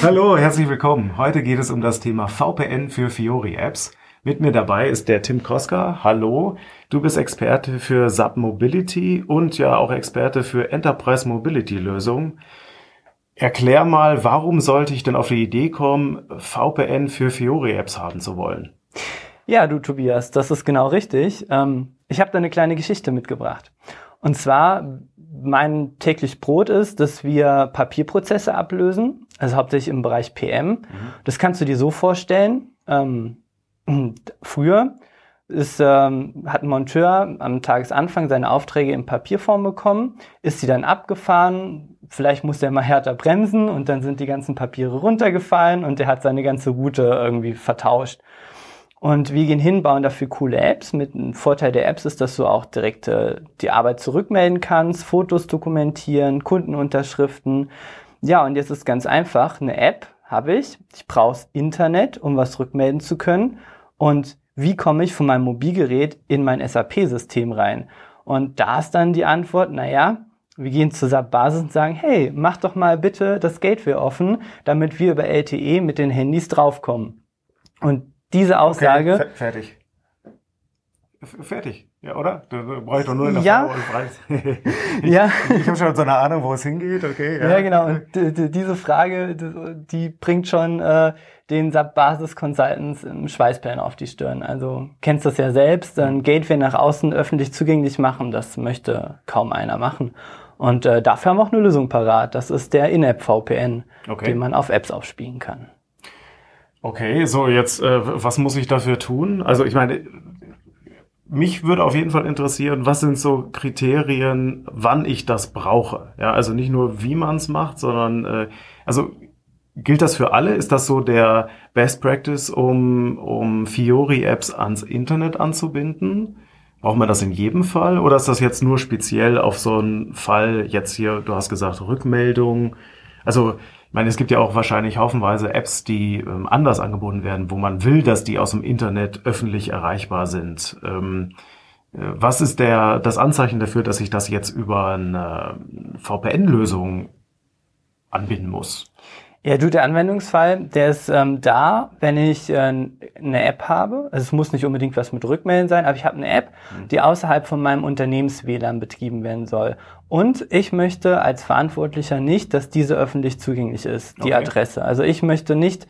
Hallo, herzlich willkommen. Heute geht es um das Thema VPN für Fiori-Apps. Mit mir dabei ist der Tim Koska. Hallo, du bist Experte für SAP Mobility und ja auch Experte für Enterprise Mobility Lösungen. Erklär mal, warum sollte ich denn auf die Idee kommen, VPN für Fiori-Apps haben zu wollen? Ja, du Tobias, das ist genau richtig. Ähm, ich habe da eine kleine Geschichte mitgebracht. Und zwar, mein täglich Brot ist, dass wir Papierprozesse ablösen, also hauptsächlich im Bereich PM. Mhm. Das kannst du dir so vorstellen. Ähm, früher ist, ähm, hat ein Monteur am Tagesanfang seine Aufträge in Papierform bekommen, ist sie dann abgefahren, vielleicht musste er mal härter bremsen und dann sind die ganzen Papiere runtergefallen und er hat seine ganze Route irgendwie vertauscht. Und wir gehen hin, bauen dafür coole Apps. Mit einem Vorteil der Apps ist, dass du auch direkt äh, die Arbeit zurückmelden kannst, Fotos dokumentieren, Kundenunterschriften. Ja, und jetzt ist ganz einfach. Eine App habe ich. Ich brauche Internet, um was rückmelden zu können. Und wie komme ich von meinem Mobilgerät in mein SAP-System rein? Und da ist dann die Antwort, naja, wir gehen zur SAP-Basis und sagen, hey, mach doch mal bitte das Gateway offen, damit wir über LTE mit den Handys draufkommen. Und diese Aussage. Okay, fertig. Fertig, ja, oder? Da brauche ich doch nur in der ja. Frau und Preis. ich ja. ich habe schon so eine Ahnung, wo es hingeht, okay. Ja, ja genau. Und diese Frage, die bringt schon äh, den SAP Basis Consultants im Schweißperlen auf die Stirn. Also kennst das ja selbst, ein Gateway nach außen öffentlich zugänglich machen, das möchte kaum einer machen. Und äh, dafür haben wir auch eine Lösung parat. Das ist der In-App VPN, okay. den man auf Apps aufspielen kann. Okay, so jetzt, äh, was muss ich dafür tun? Also ich meine, mich würde auf jeden Fall interessieren, was sind so Kriterien, wann ich das brauche? Ja, also nicht nur, wie man es macht, sondern äh, also gilt das für alle? Ist das so der Best Practice, um, um Fiori-Apps ans Internet anzubinden? Braucht man das in jedem Fall oder ist das jetzt nur speziell auf so einen Fall jetzt hier, du hast gesagt, Rückmeldung? Also ich meine, es gibt ja auch wahrscheinlich haufenweise Apps, die ähm, anders angeboten werden, wo man will, dass die aus dem Internet öffentlich erreichbar sind. Ähm, äh, was ist der, das Anzeichen dafür, dass ich das jetzt über eine VPN-Lösung anbinden muss? Ja, du, der Anwendungsfall, der ist ähm, da, wenn ich äh, eine App habe. Also es muss nicht unbedingt was mit Rückmelden sein, aber ich habe eine App, mhm. die außerhalb von meinem Unternehmens-WLAN betrieben werden soll. Und ich möchte als Verantwortlicher nicht, dass diese öffentlich zugänglich ist, die okay. Adresse. Also ich möchte nicht,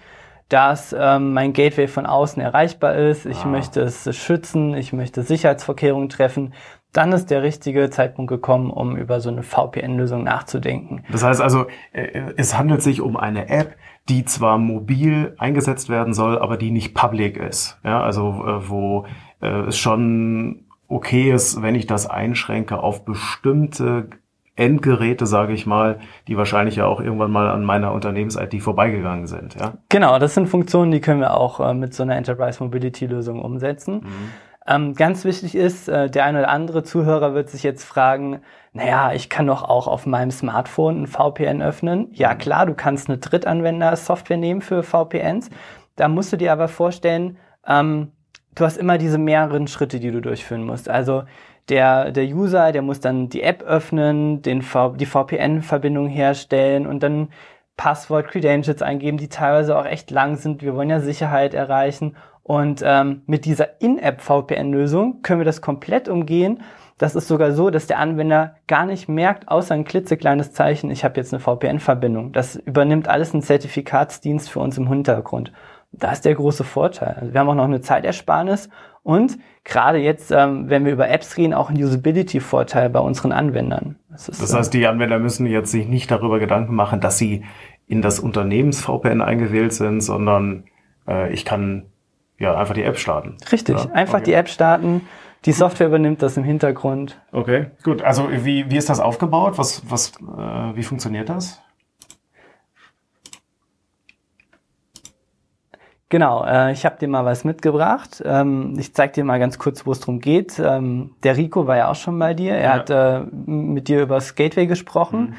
dass ähm, mein Gateway von außen erreichbar ist. Ich ah. möchte es schützen, ich möchte Sicherheitsvorkehrungen treffen dann ist der richtige Zeitpunkt gekommen, um über so eine VPN-Lösung nachzudenken. Das heißt also, äh, es handelt sich um eine App, die zwar mobil eingesetzt werden soll, aber die nicht public ist. Ja, also äh, wo äh, es schon okay ist, wenn ich das einschränke auf bestimmte Endgeräte, sage ich mal, die wahrscheinlich ja auch irgendwann mal an meiner Unternehmens-IT vorbeigegangen sind. Ja? Genau, das sind Funktionen, die können wir auch mit so einer Enterprise Mobility Lösung umsetzen. Mhm. Ähm, ganz wichtig ist, äh, der eine oder andere Zuhörer wird sich jetzt fragen, naja, ich kann doch auch auf meinem Smartphone ein VPN öffnen. Ja mhm. klar, du kannst eine Drittanwender-Software nehmen für VPNs. Da musst du dir aber vorstellen, ähm, du hast immer diese mehreren Schritte, die du durchführen musst. Also der, der User, der muss dann die App öffnen, den v die VPN-Verbindung herstellen und dann Passwort, Credentials eingeben, die teilweise auch echt lang sind. Wir wollen ja Sicherheit erreichen. Und ähm, mit dieser In-App-VPN-Lösung können wir das komplett umgehen. Das ist sogar so, dass der Anwender gar nicht merkt, außer ein klitzekleines Zeichen, ich habe jetzt eine VPN-Verbindung. Das übernimmt alles ein Zertifikatsdienst für uns im Hintergrund. Da ist der große Vorteil. Also wir haben auch noch eine Zeitersparnis und gerade jetzt, ähm, wenn wir über Apps reden, auch einen Usability-Vorteil bei unseren Anwendern. Das, ist, das heißt, die Anwender müssen jetzt sich nicht darüber Gedanken machen, dass sie in das Unternehmens-VPN eingewählt sind, sondern äh, ich kann ja, einfach die App starten. Richtig, ja? einfach okay. die App starten. Die Software übernimmt das im Hintergrund. Okay, gut. Also wie, wie ist das aufgebaut? Was, was, äh, wie funktioniert das? Genau, äh, ich habe dir mal was mitgebracht. Ähm, ich zeige dir mal ganz kurz, wo es drum geht. Ähm, der Rico war ja auch schon bei dir. Er ja. hat äh, mit dir über das Gateway gesprochen. Mhm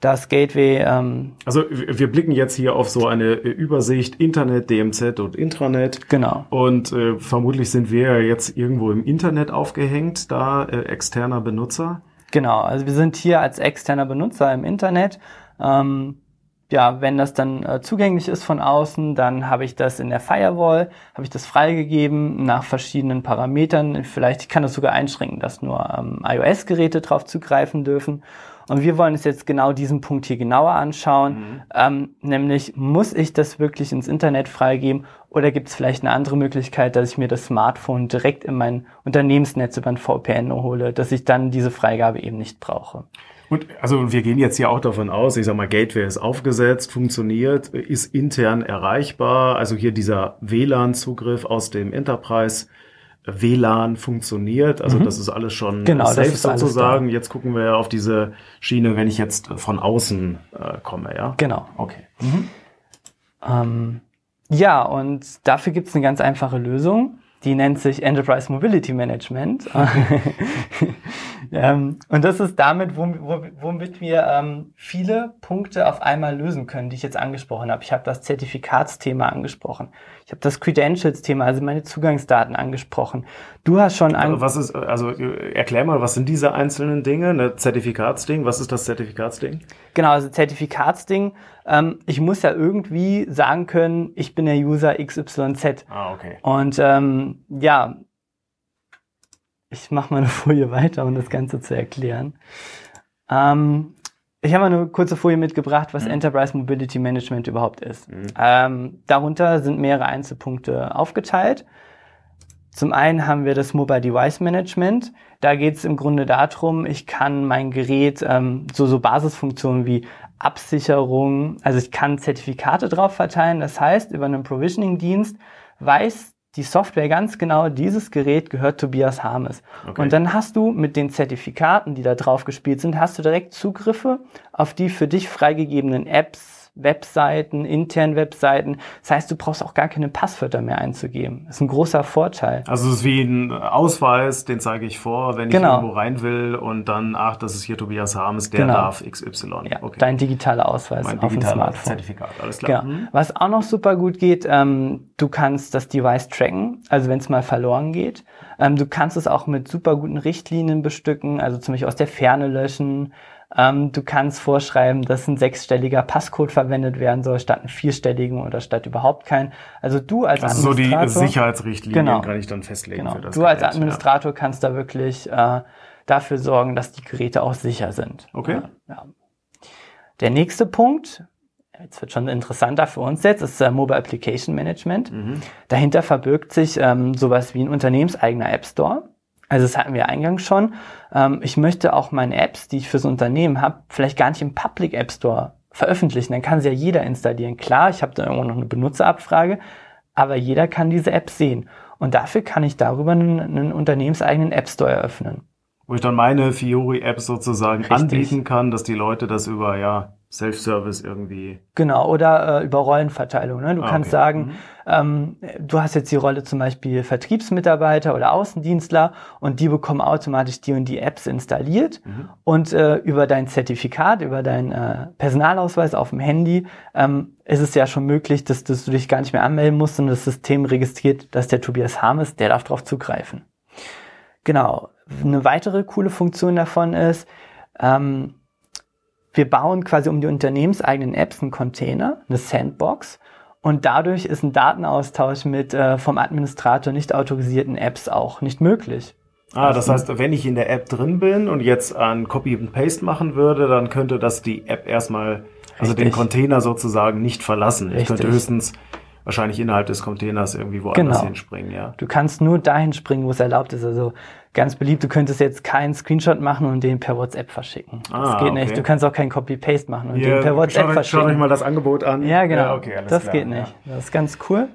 das Gateway. Ähm, also wir blicken jetzt hier auf so eine Übersicht Internet, DMZ und Intranet. Genau. Und äh, vermutlich sind wir jetzt irgendwo im Internet aufgehängt, da äh, externer Benutzer. Genau, also wir sind hier als externer Benutzer im Internet. Ähm, ja, wenn das dann äh, zugänglich ist von außen, dann habe ich das in der Firewall, habe ich das freigegeben nach verschiedenen Parametern. Vielleicht ich kann das sogar einschränken, dass nur ähm, iOS-Geräte drauf zugreifen dürfen. Und wir wollen uns jetzt genau diesen Punkt hier genauer anschauen, mhm. ähm, nämlich muss ich das wirklich ins Internet freigeben oder gibt es vielleicht eine andere Möglichkeit, dass ich mir das Smartphone direkt in mein Unternehmensnetz über ein VPN hole, dass ich dann diese Freigabe eben nicht brauche. Und also wir gehen jetzt hier auch davon aus, ich sag mal, Gateway ist aufgesetzt, funktioniert, ist intern erreichbar. Also hier dieser WLAN-Zugriff aus dem Enterprise. WLAN funktioniert, also mhm. das ist alles schon genau, safe sozusagen. Jetzt gucken wir auf diese Schiene, wenn ich jetzt von außen äh, komme, ja? Genau. Okay. Mhm. Ähm, ja, und dafür gibt es eine ganz einfache Lösung. Die nennt sich Enterprise Mobility Management. ähm, und das ist damit, womit wir ähm, viele Punkte auf einmal lösen können, die ich jetzt angesprochen habe. Ich habe das Zertifikatsthema angesprochen. Ich habe das Credentials-Thema, also meine Zugangsdaten angesprochen. Du hast schon an Was ist, also erklär mal, was sind diese einzelnen Dinge? Eine Zertifikatsding, was ist das Zertifikatsding? Genau, also Zertifikatsding. Ähm, ich muss ja irgendwie sagen können, ich bin der User XYZ. Ah, okay. Und ähm, ja, ich mache mal eine Folie weiter, um das Ganze zu erklären. Ähm, ich habe mal eine kurze Folie mitgebracht, was mhm. Enterprise Mobility Management überhaupt ist. Mhm. Ähm, darunter sind mehrere Einzelpunkte aufgeteilt. Zum einen haben wir das Mobile Device Management. Da geht es im Grunde darum, ich kann mein Gerät ähm, so, so Basisfunktionen wie Absicherung, also ich kann Zertifikate drauf verteilen. Das heißt, über einen Provisioning-Dienst weiß die Software ganz genau, dieses Gerät gehört Tobias Harmes. Okay. Und dann hast du mit den Zertifikaten, die da drauf gespielt sind, hast du direkt Zugriffe auf die für dich freigegebenen Apps, Webseiten, internen Webseiten. Das heißt, du brauchst auch gar keine Passwörter mehr einzugeben. Das ist ein großer Vorteil. Also es ist wie ein Ausweis, den zeige ich vor, wenn genau. ich irgendwo rein will und dann, ach, das ist hier Tobias Harmes, der genau. darf XY. Ja, okay. Dein digitaler Ausweis mein auf dem Smartphone. Zertifikat, alles klar. Genau. Mhm. Was auch noch super gut geht, ähm, du kannst das Device tracken, also wenn es mal verloren geht. Ähm, du kannst es auch mit super guten Richtlinien bestücken, also zum Beispiel aus der Ferne löschen. Ähm, du kannst vorschreiben, dass ein sechsstelliger Passcode verwendet werden soll, statt einen vierstelligen oder statt überhaupt keinen. Also du als also Administrator... so die Sicherheitsrichtlinien genau, kann ich dann festlegen genau, für das Du Gerät, als Administrator ja. kannst da wirklich äh, dafür sorgen, dass die Geräte auch sicher sind. Okay. Ja. Der nächste Punkt, jetzt wird schon interessanter für uns jetzt, ist äh, Mobile Application Management. Mhm. Dahinter verbirgt sich ähm, sowas wie ein unternehmenseigener App Store. Also das hatten wir eingangs schon. Ähm, ich möchte auch meine Apps, die ich fürs Unternehmen habe, vielleicht gar nicht im Public App Store veröffentlichen. Dann kann sie ja jeder installieren. Klar, ich habe da irgendwo noch eine Benutzerabfrage, aber jeder kann diese App sehen. Und dafür kann ich darüber einen, einen unternehmenseigenen App Store eröffnen. Wo ich dann meine Fiori-App sozusagen Richtig. anbieten kann, dass die Leute das über ja Self-Service irgendwie. Genau, oder äh, über Rollenverteilung. Ne? Du ah, kannst okay. sagen, mhm. ähm, du hast jetzt die Rolle zum Beispiel Vertriebsmitarbeiter oder Außendienstler und die bekommen automatisch die und die Apps installiert mhm. und äh, über dein Zertifikat, über deinen äh, Personalausweis auf dem Handy ähm, ist es ja schon möglich, dass, dass, du dich gar nicht mehr anmelden musst und das System registriert, dass der Tobias Harm ist, der darf darauf zugreifen. Genau. Eine weitere coole Funktion davon ist, ähm, wir bauen quasi um die unternehmenseigenen Apps einen Container, eine Sandbox. Und dadurch ist ein Datenaustausch mit äh, vom Administrator nicht autorisierten Apps auch nicht möglich. Ah, das heißt, wenn ich in der App drin bin und jetzt ein Copy and Paste machen würde, dann könnte das die App erstmal, also Richtig. den Container sozusagen nicht verlassen. Richtig. Ich könnte höchstens wahrscheinlich innerhalb des Containers irgendwie woanders genau. hinspringen, ja. Du kannst nur dahin springen, wo es erlaubt ist. Also ganz beliebt, du könntest jetzt keinen Screenshot machen und den per WhatsApp verschicken. Ah, das geht okay. nicht. Du kannst auch keinen Copy-Paste machen und yeah, den per WhatsApp schaut, verschicken. Schaut euch mal das Angebot an. Ja, genau. Ja, okay, das klar, geht nicht. Ja. Das ist ganz cool.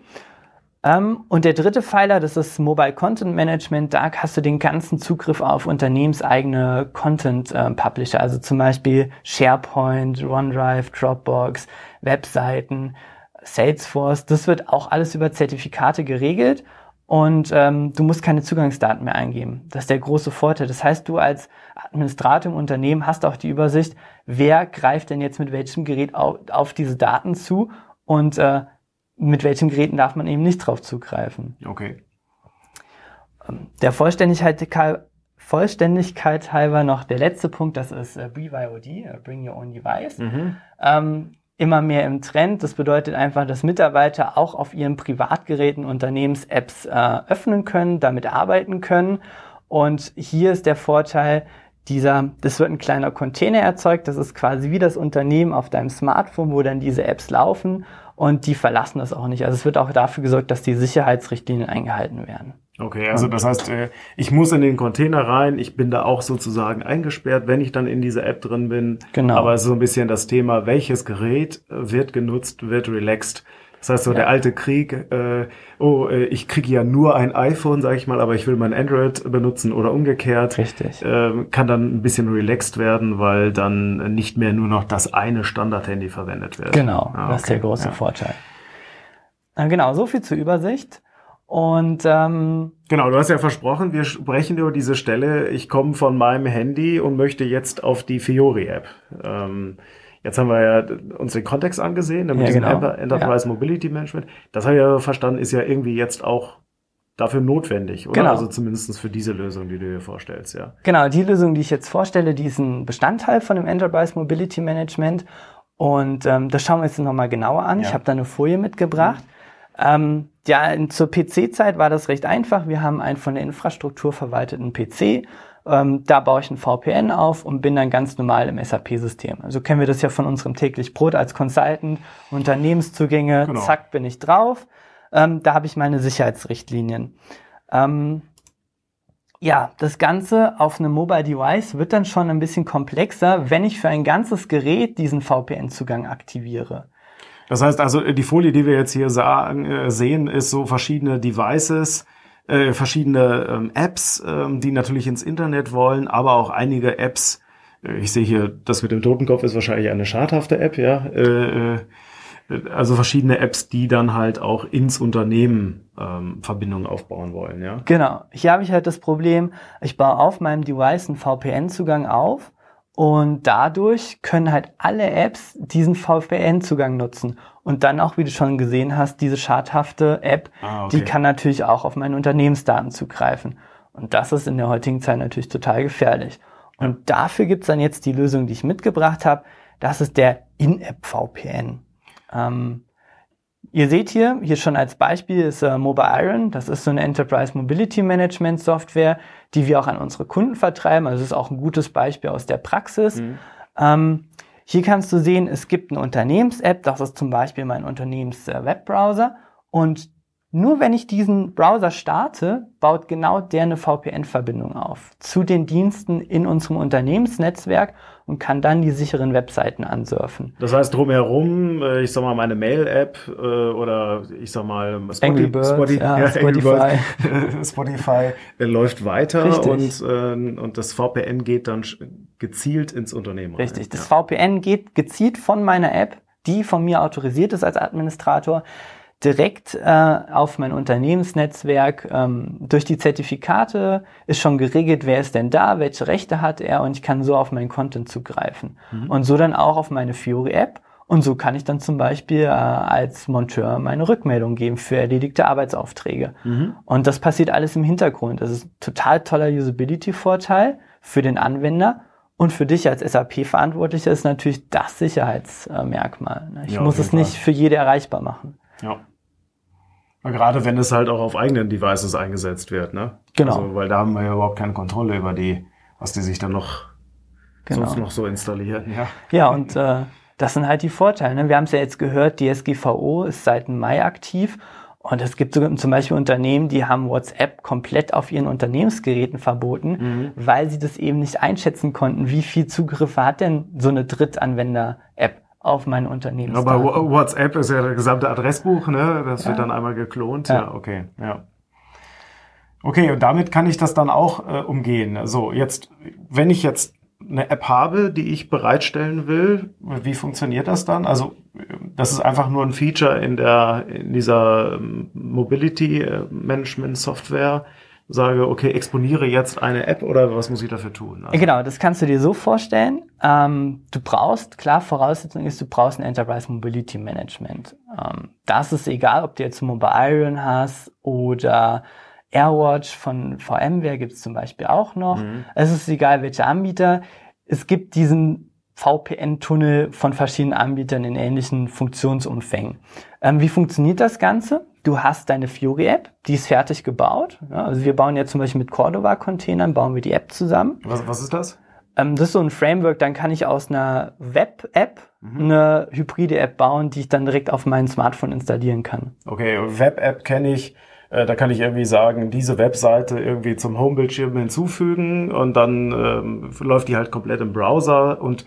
Um, ähm, und der dritte Pfeiler, das ist Mobile Content Management. Da hast du den ganzen Zugriff auf unternehmenseigene Content äh, Publisher, also zum Beispiel SharePoint, OneDrive, Dropbox, Webseiten. Salesforce, das wird auch alles über Zertifikate geregelt und ähm, du musst keine Zugangsdaten mehr eingeben. Das ist der große Vorteil. Das heißt, du als Administrator im Unternehmen hast auch die Übersicht, wer greift denn jetzt mit welchem Gerät auf, auf diese Daten zu und äh, mit welchen Geräten darf man eben nicht drauf zugreifen. Okay. Ähm, der Vollständigkeit, Vollständigkeit halber noch der letzte Punkt, das ist äh, BYOD, äh, Bring Your Own Device. Mhm. Ähm, immer mehr im Trend. Das bedeutet einfach, dass Mitarbeiter auch auf ihren Privatgeräten Unternehmens-Apps äh, öffnen können, damit arbeiten können. Und hier ist der Vorteil, dieser, das wird ein kleiner Container erzeugt, das ist quasi wie das Unternehmen auf deinem Smartphone, wo dann diese Apps laufen und die verlassen das auch nicht. Also es wird auch dafür gesorgt, dass die Sicherheitsrichtlinien eingehalten werden. Okay, also das heißt, äh, ich muss in den Container rein, ich bin da auch sozusagen eingesperrt, wenn ich dann in dieser App drin bin. Genau. Aber es ist so ein bisschen das Thema, welches Gerät wird genutzt, wird relaxed. Das heißt so ja. der alte Krieg, äh, oh, äh, ich kriege ja nur ein iPhone, sage ich mal, aber ich will mein Android benutzen oder umgekehrt. Richtig. Äh, kann dann ein bisschen relaxed werden, weil dann nicht mehr nur noch das eine Standard-Handy verwendet wird. Genau, ah, okay. das ist der große ja. Vorteil. Äh, genau, so viel zur Übersicht. Und ähm, genau, du hast ja versprochen, wir sprechen über diese Stelle. Ich komme von meinem Handy und möchte jetzt auf die Fiori-App. Ähm, jetzt haben wir ja uns den Kontext angesehen, mit ja, diesem genau. Enterprise ja. Mobility Management. Das habe ich ja verstanden, ist ja irgendwie jetzt auch dafür notwendig, oder? Genau. Also zumindest für diese Lösung, die du dir vorstellst, ja. Genau, die Lösung, die ich jetzt vorstelle, die ist ein Bestandteil von dem Enterprise Mobility Management. Und ähm, das schauen wir uns nochmal genauer an. Ja. Ich habe da eine Folie mitgebracht. Mhm. Ähm, ja, zur PC-Zeit war das recht einfach. Wir haben einen von der Infrastruktur verwalteten PC. Ähm, da baue ich ein VPN auf und bin dann ganz normal im SAP-System. Also kennen wir das ja von unserem täglich Brot als Consultant. Unternehmenszugänge, genau. zack, bin ich drauf. Ähm, da habe ich meine Sicherheitsrichtlinien. Ähm, ja, das Ganze auf einem Mobile Device wird dann schon ein bisschen komplexer, wenn ich für ein ganzes Gerät diesen VPN-Zugang aktiviere. Das heißt also, die Folie, die wir jetzt hier äh, sehen, ist so verschiedene Devices, äh, verschiedene ähm, Apps, ähm, die natürlich ins Internet wollen, aber auch einige Apps. Äh, ich sehe hier, das mit dem Totenkopf ist wahrscheinlich eine schadhafte App, ja. Äh, äh, also verschiedene Apps, die dann halt auch ins Unternehmen ähm, Verbindungen aufbauen wollen, ja. Genau. Hier habe ich halt das Problem, ich baue auf meinem Device einen VPN-Zugang auf und dadurch können halt alle Apps diesen VPN-Zugang nutzen. Und dann auch, wie du schon gesehen hast, diese schadhafte App, ah, okay. die kann natürlich auch auf meine Unternehmensdaten zugreifen. Und das ist in der heutigen Zeit natürlich total gefährlich. Und dafür gibt's dann jetzt die Lösung, die ich mitgebracht habe. Das ist der In-App-VPN. Ähm, Ihr seht hier, hier schon als Beispiel ist äh, Mobile Iron. Das ist so eine Enterprise Mobility Management Software, die wir auch an unsere Kunden vertreiben. Also das ist auch ein gutes Beispiel aus der Praxis. Mhm. Ähm, hier kannst du sehen, es gibt eine Unternehmens-App, das ist zum Beispiel mein Unternehmens-Webbrowser. Und nur wenn ich diesen Browser starte, baut genau der eine VPN-Verbindung auf zu den Diensten in unserem Unternehmensnetzwerk und kann dann die sicheren Webseiten ansurfen. Das heißt drumherum, äh, ich sag mal meine Mail-App äh, oder ich sag mal Spotify, Birds, Spotify, ja, ja, Spotify, Spotify läuft weiter und, äh, und das VPN geht dann gezielt ins Unternehmen. Rein. Richtig, das ja. VPN geht gezielt von meiner App, die von mir autorisiert ist als Administrator, direkt äh, auf mein Unternehmensnetzwerk. Ähm, durch die Zertifikate ist schon geregelt, wer ist denn da, welche Rechte hat er und ich kann so auf meinen Content zugreifen. Mhm. Und so dann auch auf meine Fiori-App. Und so kann ich dann zum Beispiel äh, als Monteur meine Rückmeldung geben für erledigte Arbeitsaufträge. Mhm. Und das passiert alles im Hintergrund. Das ist ein total toller Usability-Vorteil für den Anwender. Und für dich als SAP-Verantwortlicher ist natürlich das Sicherheitsmerkmal. Ich ja, muss es nicht für jede erreichbar machen. Ja. Gerade wenn es halt auch auf eigenen Devices eingesetzt wird, ne? Genau. Also, weil da haben wir ja überhaupt keine Kontrolle über die, was die sich dann noch genau. sonst noch so installieren. Ja, ja und äh, das sind halt die Vorteile. Ne? Wir haben es ja jetzt gehört, die SGVO ist seit Mai aktiv und es gibt zum Beispiel Unternehmen, die haben WhatsApp komplett auf ihren Unternehmensgeräten verboten, mhm. weil sie das eben nicht einschätzen konnten, wie viel Zugriffe hat denn so eine Drittanwender-App auf mein Unternehmen. Aber WhatsApp ist ja der gesamte Adressbuch, ne? Das ja. wird dann einmal geklont. Ja. ja, okay, ja. Okay, und damit kann ich das dann auch äh, umgehen. So, jetzt, wenn ich jetzt eine App habe, die ich bereitstellen will, wie funktioniert das dann? Also, das ist einfach nur ein Feature in der, in dieser ähm, Mobility äh, Management Software sage, okay, exponiere jetzt eine App oder was muss ich dafür tun? Also genau, das kannst du dir so vorstellen. Ähm, du brauchst, klar, Voraussetzung ist, du brauchst ein Enterprise Mobility Management. Ähm, das ist egal, ob du jetzt Mobile Iron hast oder AirWatch von VMware gibt es zum Beispiel auch noch. Mhm. Es ist egal, welcher Anbieter. Es gibt diesen VPN-Tunnel von verschiedenen Anbietern in ähnlichen Funktionsumfängen. Ähm, wie funktioniert das Ganze? Du hast deine Fiori-App, die ist fertig gebaut. Ja, also wir bauen jetzt zum Beispiel mit Cordova-Containern, bauen wir die App zusammen. Was, was ist das? Ähm, das ist so ein Framework, dann kann ich aus einer Web-App mhm. eine hybride App bauen, die ich dann direkt auf mein Smartphone installieren kann. Okay, Web-App kenne ich. Äh, da kann ich irgendwie sagen, diese Webseite irgendwie zum Homebildschirm hinzufügen und dann ähm, läuft die halt komplett im Browser und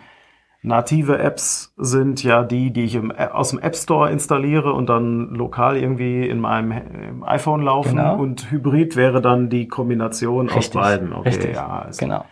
native Apps sind ja die, die ich im, aus dem App Store installiere und dann lokal irgendwie in meinem iPhone laufen genau. und Hybrid wäre dann die Kombination richtig, aus beiden. Okay, richtig, ja, also. genau.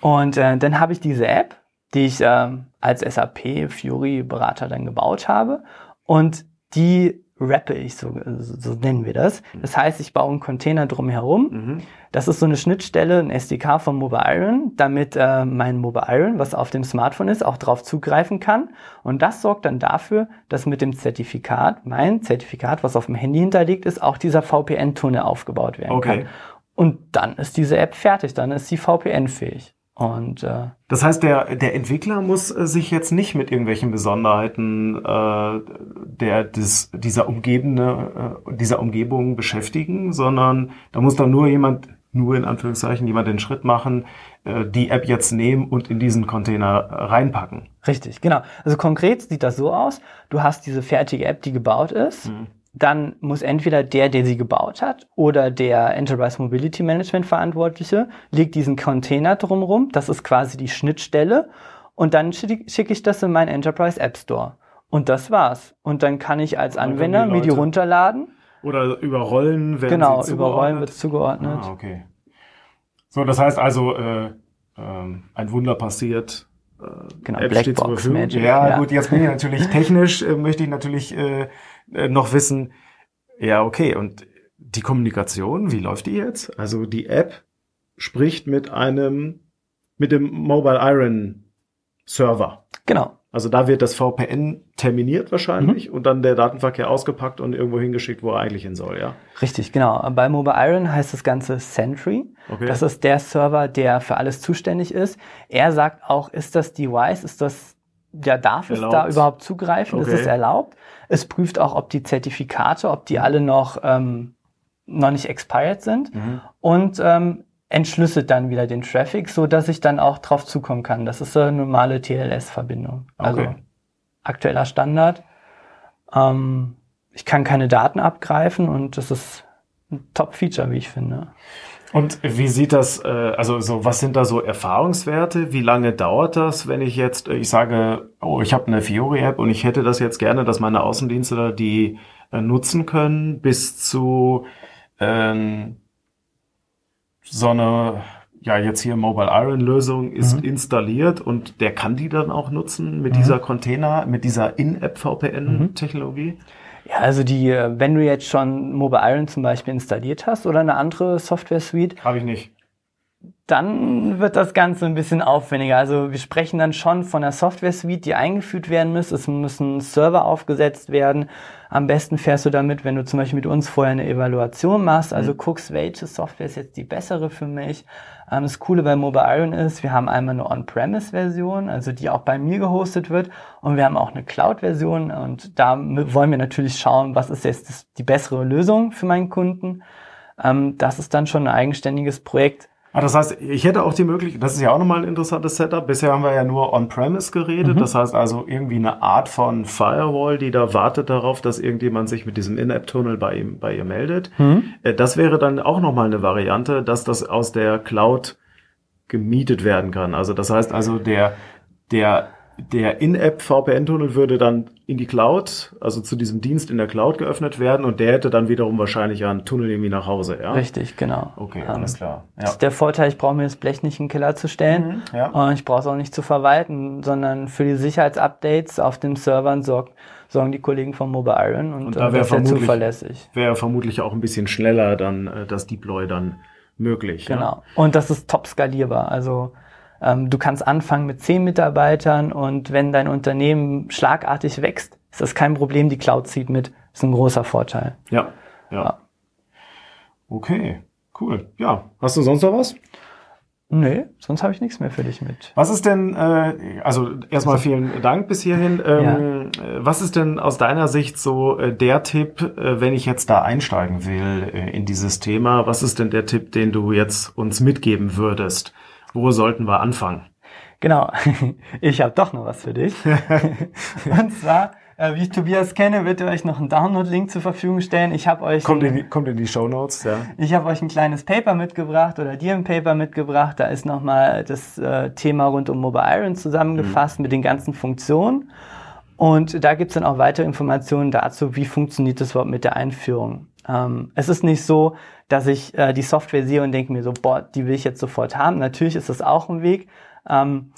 Und äh, dann habe ich diese App, die ich äh, als SAP Fiori Berater dann gebaut habe und die rappe ich, so, so nennen wir das. Das heißt, ich baue einen Container drumherum. Mhm. Das ist so eine Schnittstelle, ein SDK von Mobile Iron, damit äh, mein Mobile Iron, was auf dem Smartphone ist, auch darauf zugreifen kann. Und das sorgt dann dafür, dass mit dem Zertifikat, mein Zertifikat, was auf dem Handy hinterlegt ist, auch dieser VPN-Tunnel aufgebaut werden okay. kann. Und dann ist diese App fertig, dann ist sie VPN-fähig. Und äh, das heißt, der der Entwickler muss äh, sich jetzt nicht mit irgendwelchen Besonderheiten äh, der des, dieser umgebende äh, dieser Umgebung beschäftigen, sondern da muss dann nur jemand nur in Anführungszeichen jemand den Schritt machen, äh, die App jetzt nehmen und in diesen Container reinpacken. Richtig, genau. Also konkret sieht das so aus: Du hast diese fertige App, die gebaut ist. Mhm dann muss entweder der, der sie gebaut hat, oder der Enterprise Mobility Management Verantwortliche legt diesen Container drumherum. Das ist quasi die Schnittstelle. Und dann schicke ich das in meinen Enterprise App Store. Und das war's. Und dann kann ich als Anwender die mir die runterladen. Oder überrollen, wenn Genau, überrollen wird zugeordnet. Ah, okay. So, das heißt also, äh, ähm, ein Wunder passiert. Äh, genau, App Blackbox Magic. Ja, ja, gut, jetzt bin ich natürlich technisch, äh, möchte ich natürlich äh, noch wissen, ja, okay, und die Kommunikation, wie läuft die jetzt? Also die App spricht mit einem, mit dem Mobile Iron Server. Genau. Also da wird das VPN terminiert wahrscheinlich mhm. und dann der Datenverkehr ausgepackt und irgendwo hingeschickt, wo er eigentlich hin soll, ja? Richtig, genau. Bei Mobile Iron heißt das Ganze Sentry. Okay. Das ist der Server, der für alles zuständig ist. Er sagt auch, ist das Device, ist das, ja, darf erlaubt. es da überhaupt zugreifen? Okay. Ist es erlaubt? Es prüft auch, ob die Zertifikate, ob die alle noch, ähm, noch nicht expired sind. Mhm. Und ähm, entschlüsselt dann wieder den Traffic, so dass ich dann auch drauf zukommen kann. Das ist eine normale TLS-Verbindung. Also okay. aktueller Standard. Ähm, ich kann keine Daten abgreifen und das ist ein Top-Feature, wie ich finde. Und wie sieht das, äh, also so, was sind da so Erfahrungswerte? Wie lange dauert das, wenn ich jetzt, ich sage, oh, ich habe eine Fiori-App und ich hätte das jetzt gerne, dass meine Außendienste die äh, nutzen können, bis zu ähm, so eine, ja, jetzt hier Mobile Iron Lösung ist mhm. installiert und der kann die dann auch nutzen mit mhm. dieser Container, mit dieser In-App VPN-Technologie? Mhm. Ja, also die, äh, wenn du jetzt schon Mobile Iron zum Beispiel installiert hast oder eine andere Software-Suite. Habe ich nicht. Dann wird das Ganze ein bisschen aufwendiger. Also wir sprechen dann schon von einer Software-Suite, die eingeführt werden muss. Es müssen Server aufgesetzt werden. Am besten fährst du damit, wenn du zum Beispiel mit uns vorher eine Evaluation machst, also mhm. guckst, welche Software ist jetzt die bessere für mich. Ähm, das Coole bei Mobile Iron ist, wir haben einmal eine On-Premise-Version, also die auch bei mir gehostet wird, und wir haben auch eine Cloud-Version und da wollen wir natürlich schauen, was ist jetzt die bessere Lösung für meinen Kunden. Ähm, das ist dann schon ein eigenständiges Projekt Ah, das heißt, ich hätte auch die Möglichkeit, das ist ja auch nochmal ein interessantes Setup. Bisher haben wir ja nur On-Premise geredet. Mhm. Das heißt also irgendwie eine Art von Firewall, die da wartet darauf, dass irgendjemand sich mit diesem In-App-Tunnel bei ihm, bei ihr meldet. Mhm. Äh, das wäre dann auch nochmal eine Variante, dass das aus der Cloud gemietet werden kann. Also das heißt also der, der der In-App VPN-Tunnel würde dann in die Cloud, also zu diesem Dienst in der Cloud geöffnet werden und der hätte dann wiederum wahrscheinlich einen Tunnel irgendwie nach Hause, ja? Richtig, genau. Okay, ähm, alles klar. Ja. Das ist der Vorteil, ich brauche mir das Blech nicht in den Keller zu stellen mhm, ja. und ich brauche es auch nicht zu verwalten, sondern für die Sicherheitsupdates auf den Servern sorgt sorgen die Kollegen von Mobile Iron und, und da wäre äh, zuverlässig. Wäre vermutlich auch ein bisschen schneller dann äh, das Deploy dann möglich. Genau. Ja? Und das ist top skalierbar. Also du kannst anfangen mit zehn Mitarbeitern und wenn dein Unternehmen schlagartig wächst, ist das kein Problem, die Cloud zieht mit. Das ist ein großer Vorteil. Ja, ja. ja. Okay, cool. Ja, hast du sonst noch was? Nee, sonst habe ich nichts mehr für dich mit. Was ist denn, äh, also erstmal vielen Dank bis hierhin. Ähm, ja. Was ist denn aus deiner Sicht so äh, der Tipp, äh, wenn ich jetzt da einsteigen will äh, in dieses Thema? Was ist denn der Tipp, den du jetzt uns mitgeben würdest? Wo sollten wir anfangen? Genau, ich habe doch noch was für dich. Und zwar äh, wie ich Tobias kenne, wird er euch noch einen Download-Link zur Verfügung stellen. Ich habe euch kommt in die, kommt in die Show Notes, ja. Ich habe euch ein kleines Paper mitgebracht oder dir ein Paper mitgebracht. Da ist nochmal das äh, Thema rund um Mobile Iron zusammengefasst mhm. mit den ganzen Funktionen. Und da gibt's dann auch weitere Informationen dazu, wie funktioniert das überhaupt mit der Einführung. Ähm, es ist nicht so, dass ich äh, die Software sehe und denke mir so, boah, die will ich jetzt sofort haben. Natürlich ist das auch ein Weg. Ähm,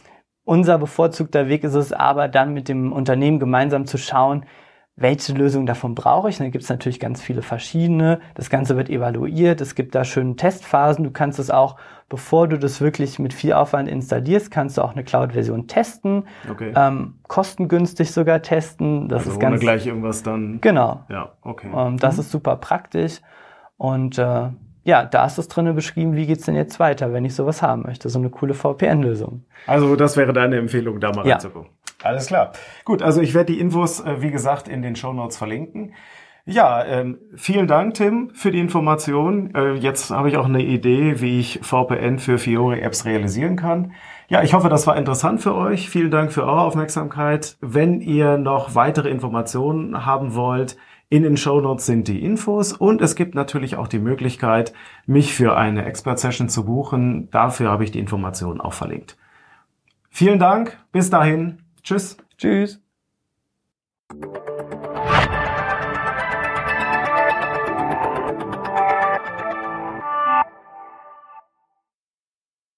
unser bevorzugter Weg ist es aber dann mit dem Unternehmen gemeinsam zu schauen, welche Lösung davon brauche ich. Und dann gibt es natürlich ganz viele verschiedene. Das Ganze wird evaluiert. Es gibt da schöne Testphasen. Du kannst es auch, bevor du das wirklich mit viel Aufwand installierst, kannst du auch eine Cloud-Version testen. Okay. Ähm, kostengünstig sogar testen. Das also ist ganz, ohne gleich irgendwas dann. Genau. Ja, okay. Ähm, das mhm. ist super praktisch. Und äh, ja, da ist es drinnen beschrieben, wie geht's denn jetzt weiter, wenn ich sowas haben möchte. So eine coole VPN-Lösung. Also das wäre deine Empfehlung, da mal ja. reinzugucken. Alles klar. Gut, also ich werde die Infos, äh, wie gesagt, in den Show Notes verlinken. Ja, ähm, vielen Dank, Tim, für die Information. Äh, jetzt habe ich auch eine Idee, wie ich VPN für Fiori-Apps realisieren kann. Ja, ich hoffe, das war interessant für euch. Vielen Dank für eure Aufmerksamkeit. Wenn ihr noch weitere Informationen haben wollt, in den Show Notes sind die Infos und es gibt natürlich auch die Möglichkeit, mich für eine Expert Session zu buchen. Dafür habe ich die Informationen auch verlinkt. Vielen Dank. Bis dahin. Tschüss. Tschüss.